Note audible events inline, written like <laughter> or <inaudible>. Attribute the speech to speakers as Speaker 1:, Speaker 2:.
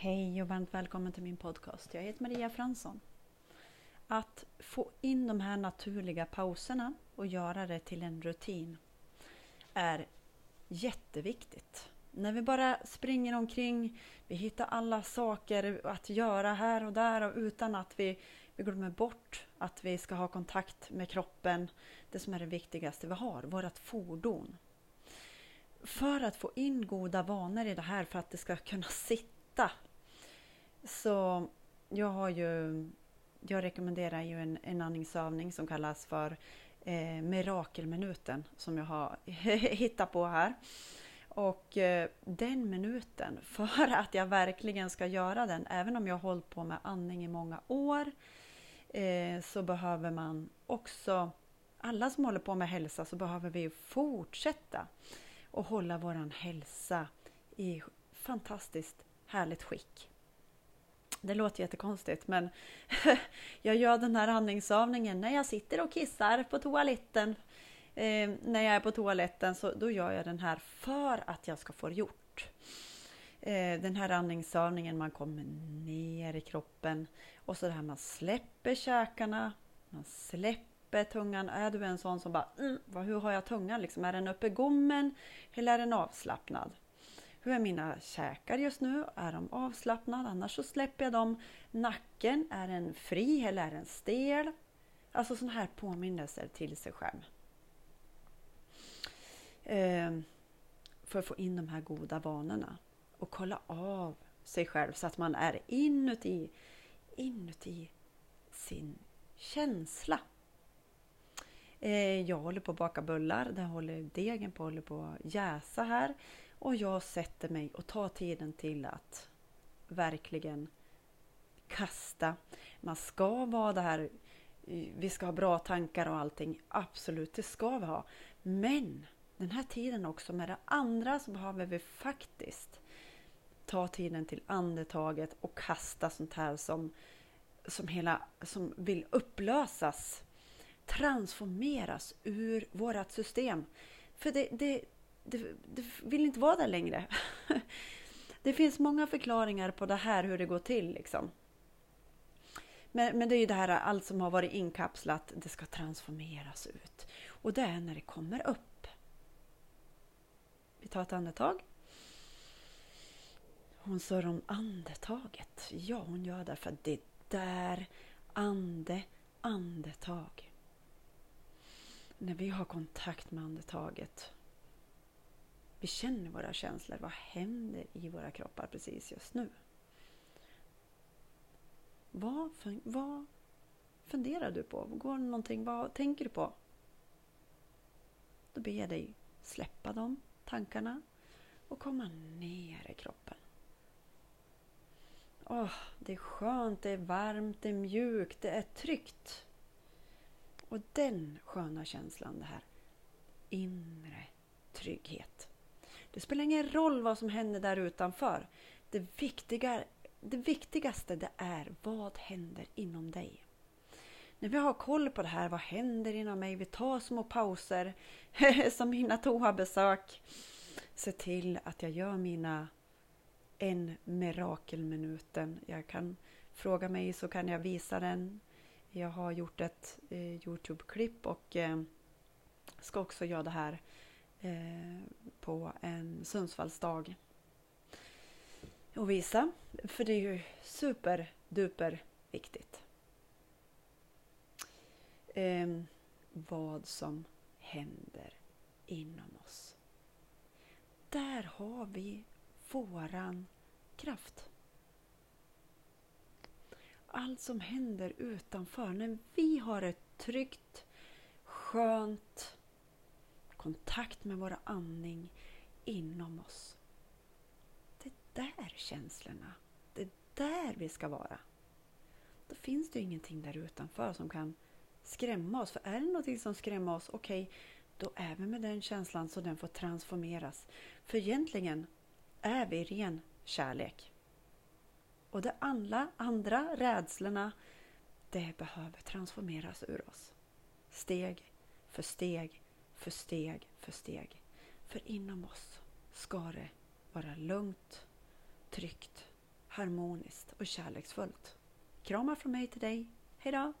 Speaker 1: Hej och varmt välkommen till min podcast. Jag heter Maria Fransson. Att få in de här naturliga pauserna och göra det till en rutin är jätteviktigt. När vi bara springer omkring, vi hittar alla saker att göra här och där och utan att vi, vi glömmer bort att vi ska ha kontakt med kroppen, det som är det viktigaste vi har, vårt fordon. För att få in goda vanor i det här, för att det ska kunna sitta. Så jag har ju, jag rekommenderar ju en, en andningsövning som kallas för eh, mirakelminuten som jag har <laughs> hittat på här. Och eh, den minuten, <laughs> för att jag verkligen ska göra den, även om jag har hållit på med andning i många år, eh, så behöver man också, alla som håller på med hälsa, så behöver vi fortsätta och hålla våran hälsa i fantastiskt härligt skick. Det låter jättekonstigt men <laughs> jag gör den här andningsövningen när jag sitter och kissar på toaletten. Eh, när jag är på toaletten så då gör jag den här för att jag ska få det gjort. Eh, den här andningsövningen, man kommer ner i kroppen och så det här man släpper käkarna, man släpper tungan. Är du en sån som bara, mm, hur har jag tungan liksom? Är den uppe i gommen eller är den avslappnad? Hur är mina käkar just nu? Är de avslappnade? Annars så släpper jag dem. Nacken, är den fri eller är den stel? Alltså sådana här påminnelser till sig själv. Ehm, för att få in de här goda vanorna och kolla av sig själv så att man är inuti, inuti sin känsla. Eh, jag håller på att baka bullar. Där håller degen på, håller på att jäsa här. Och jag sätter mig och tar tiden till att verkligen kasta. Man ska vara det här, eh, vi ska ha bra tankar och allting. Absolut, det ska vi ha. Men den här tiden också med det andra så behöver vi faktiskt ta tiden till andetaget och kasta sånt här som, som, hela, som vill upplösas, transformeras ur vårt system. För det, det, det, det vill inte vara där längre. <laughs> det finns många förklaringar på det här, hur det går till. Liksom. Men, men det är ju det här, allt som har varit inkapslat, det ska transformeras ut. Och det är när det kommer upp. Vi tar ett andetag. Hon sa om andetaget. Ja, hon gör det för det där ande, andetag. När vi har kontakt med andetaget vi känner våra känslor. Vad händer i våra kroppar precis just nu? Vad, vad funderar du på? Går någonting? Vad tänker du på? Då ber jag dig släppa de tankarna och komma ner i kroppen. Oh, det är skönt, det är varmt, det är mjukt, det är tryggt. Och den sköna känslan, det här inre trygghet. Det spelar ingen roll vad som händer där utanför. Det, viktiga, det viktigaste det är vad händer inom dig. När vi har koll på det här, vad händer inom mig? Vi tar små pauser, <laughs> som mina toabesök. Se till att jag gör mina en mirakelminuten. Jag kan fråga mig så kan jag visa den. Jag har gjort ett eh, Youtube-klipp och eh, ska också göra det här Eh, på en Sundsvallsdag och visa. För det är ju superduper viktigt. Eh, vad som händer inom oss. Där har vi våran kraft. Allt som händer utanför, när vi har ett tryggt, skönt, kontakt med vår andning inom oss. Det är där känslorna, det är där vi ska vara. Då finns det ju ingenting där utanför som kan skrämma oss. För är det någonting som skrämmer oss, okej, okay, då är vi med den känslan så den får transformeras. För egentligen är vi ren kärlek. Och de alla andra rädslorna, det behöver transformeras ur oss. Steg för steg för steg för steg. För inom oss ska det vara lugnt, tryggt, harmoniskt och kärleksfullt. Kramar från mig till dig. Hejdå!